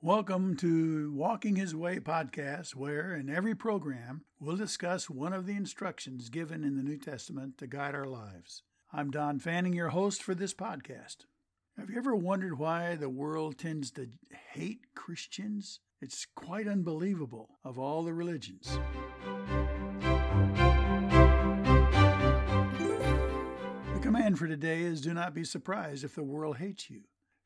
Welcome to Walking His Way podcast, where in every program we'll discuss one of the instructions given in the New Testament to guide our lives. I'm Don Fanning, your host for this podcast. Have you ever wondered why the world tends to hate Christians? It's quite unbelievable of all the religions. The command for today is do not be surprised if the world hates you.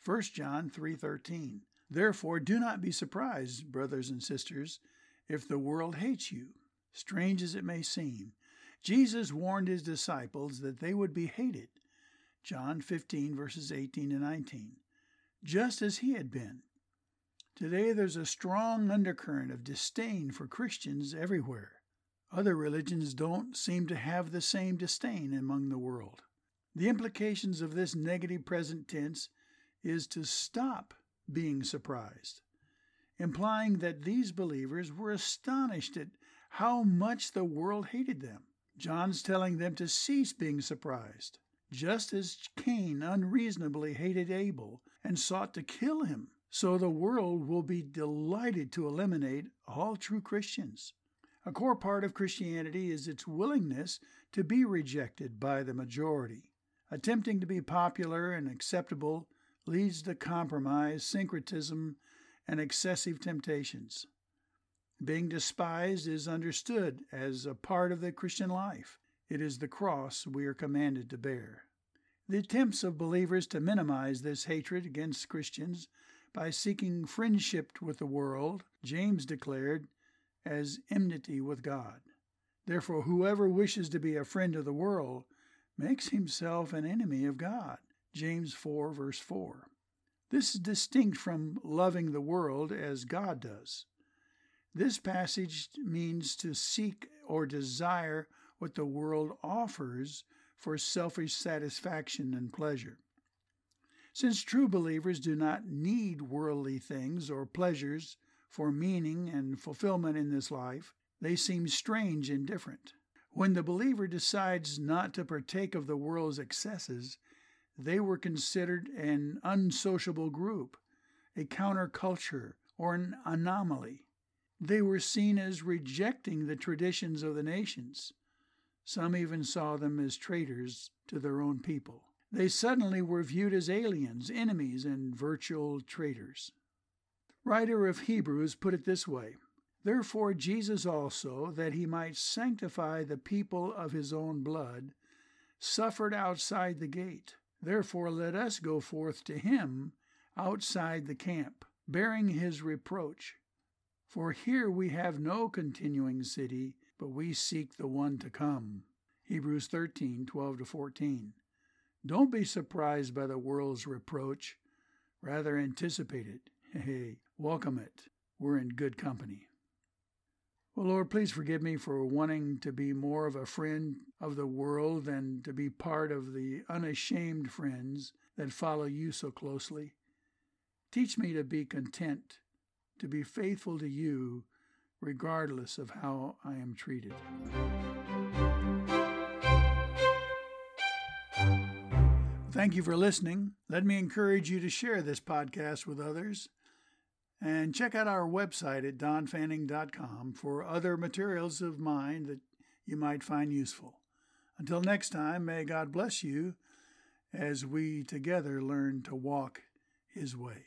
1 John 3:13 Therefore, do not be surprised, brothers and sisters, if the world hates you. Strange as it may seem, Jesus warned his disciples that they would be hated. John 15, verses 18 and 19, just as he had been. Today, there's a strong undercurrent of disdain for Christians everywhere. Other religions don't seem to have the same disdain among the world. The implications of this negative present tense is to stop being surprised, implying that these believers were astonished at how much the world hated them. John's telling them to cease being surprised, just as Cain unreasonably hated Abel and sought to kill him. So the world will be delighted to eliminate all true Christians. A core part of Christianity is its willingness to be rejected by the majority. Attempting to be popular and acceptable leads to compromise, syncretism, and excessive temptations. Being despised is understood as a part of the Christian life. It is the cross we are commanded to bear. The attempts of believers to minimize this hatred against Christians by seeking friendship with the world, James declared, as enmity with God. Therefore, whoever wishes to be a friend of the world makes himself an enemy of God. James 4, verse 4. This is distinct from loving the world as God does. This passage means to seek or desire what the world offers for selfish satisfaction and pleasure. Since true believers do not need worldly things or pleasures for meaning and fulfillment in this life, they seem strange and different. When the believer decides not to partake of the world's excesses, they were considered an unsociable group, a counterculture, or an anomaly. They were seen as rejecting the traditions of the nations. Some even saw them as traitors to their own people. They suddenly were viewed as aliens, enemies, and virtual traitors. Writer of Hebrews put it this way Therefore, Jesus also, that he might sanctify the people of his own blood, suffered outside the gate. Therefore, let us go forth to him outside the camp, bearing his reproach. For here we have no continuing city, but we seek the one to come. Hebrews 13 12 to 14. Don't be surprised by the world's reproach, rather anticipate it. Hey, welcome it. We're in good company. Well, Lord, please forgive me for wanting to be more of a friend of the world than to be part of the unashamed friends that follow you so closely. Teach me to be content, to be faithful to you, regardless of how I am treated. Thank you for listening. Let me encourage you to share this podcast with others. And check out our website at donfanning.com for other materials of mine that you might find useful. Until next time, may God bless you as we together learn to walk His way.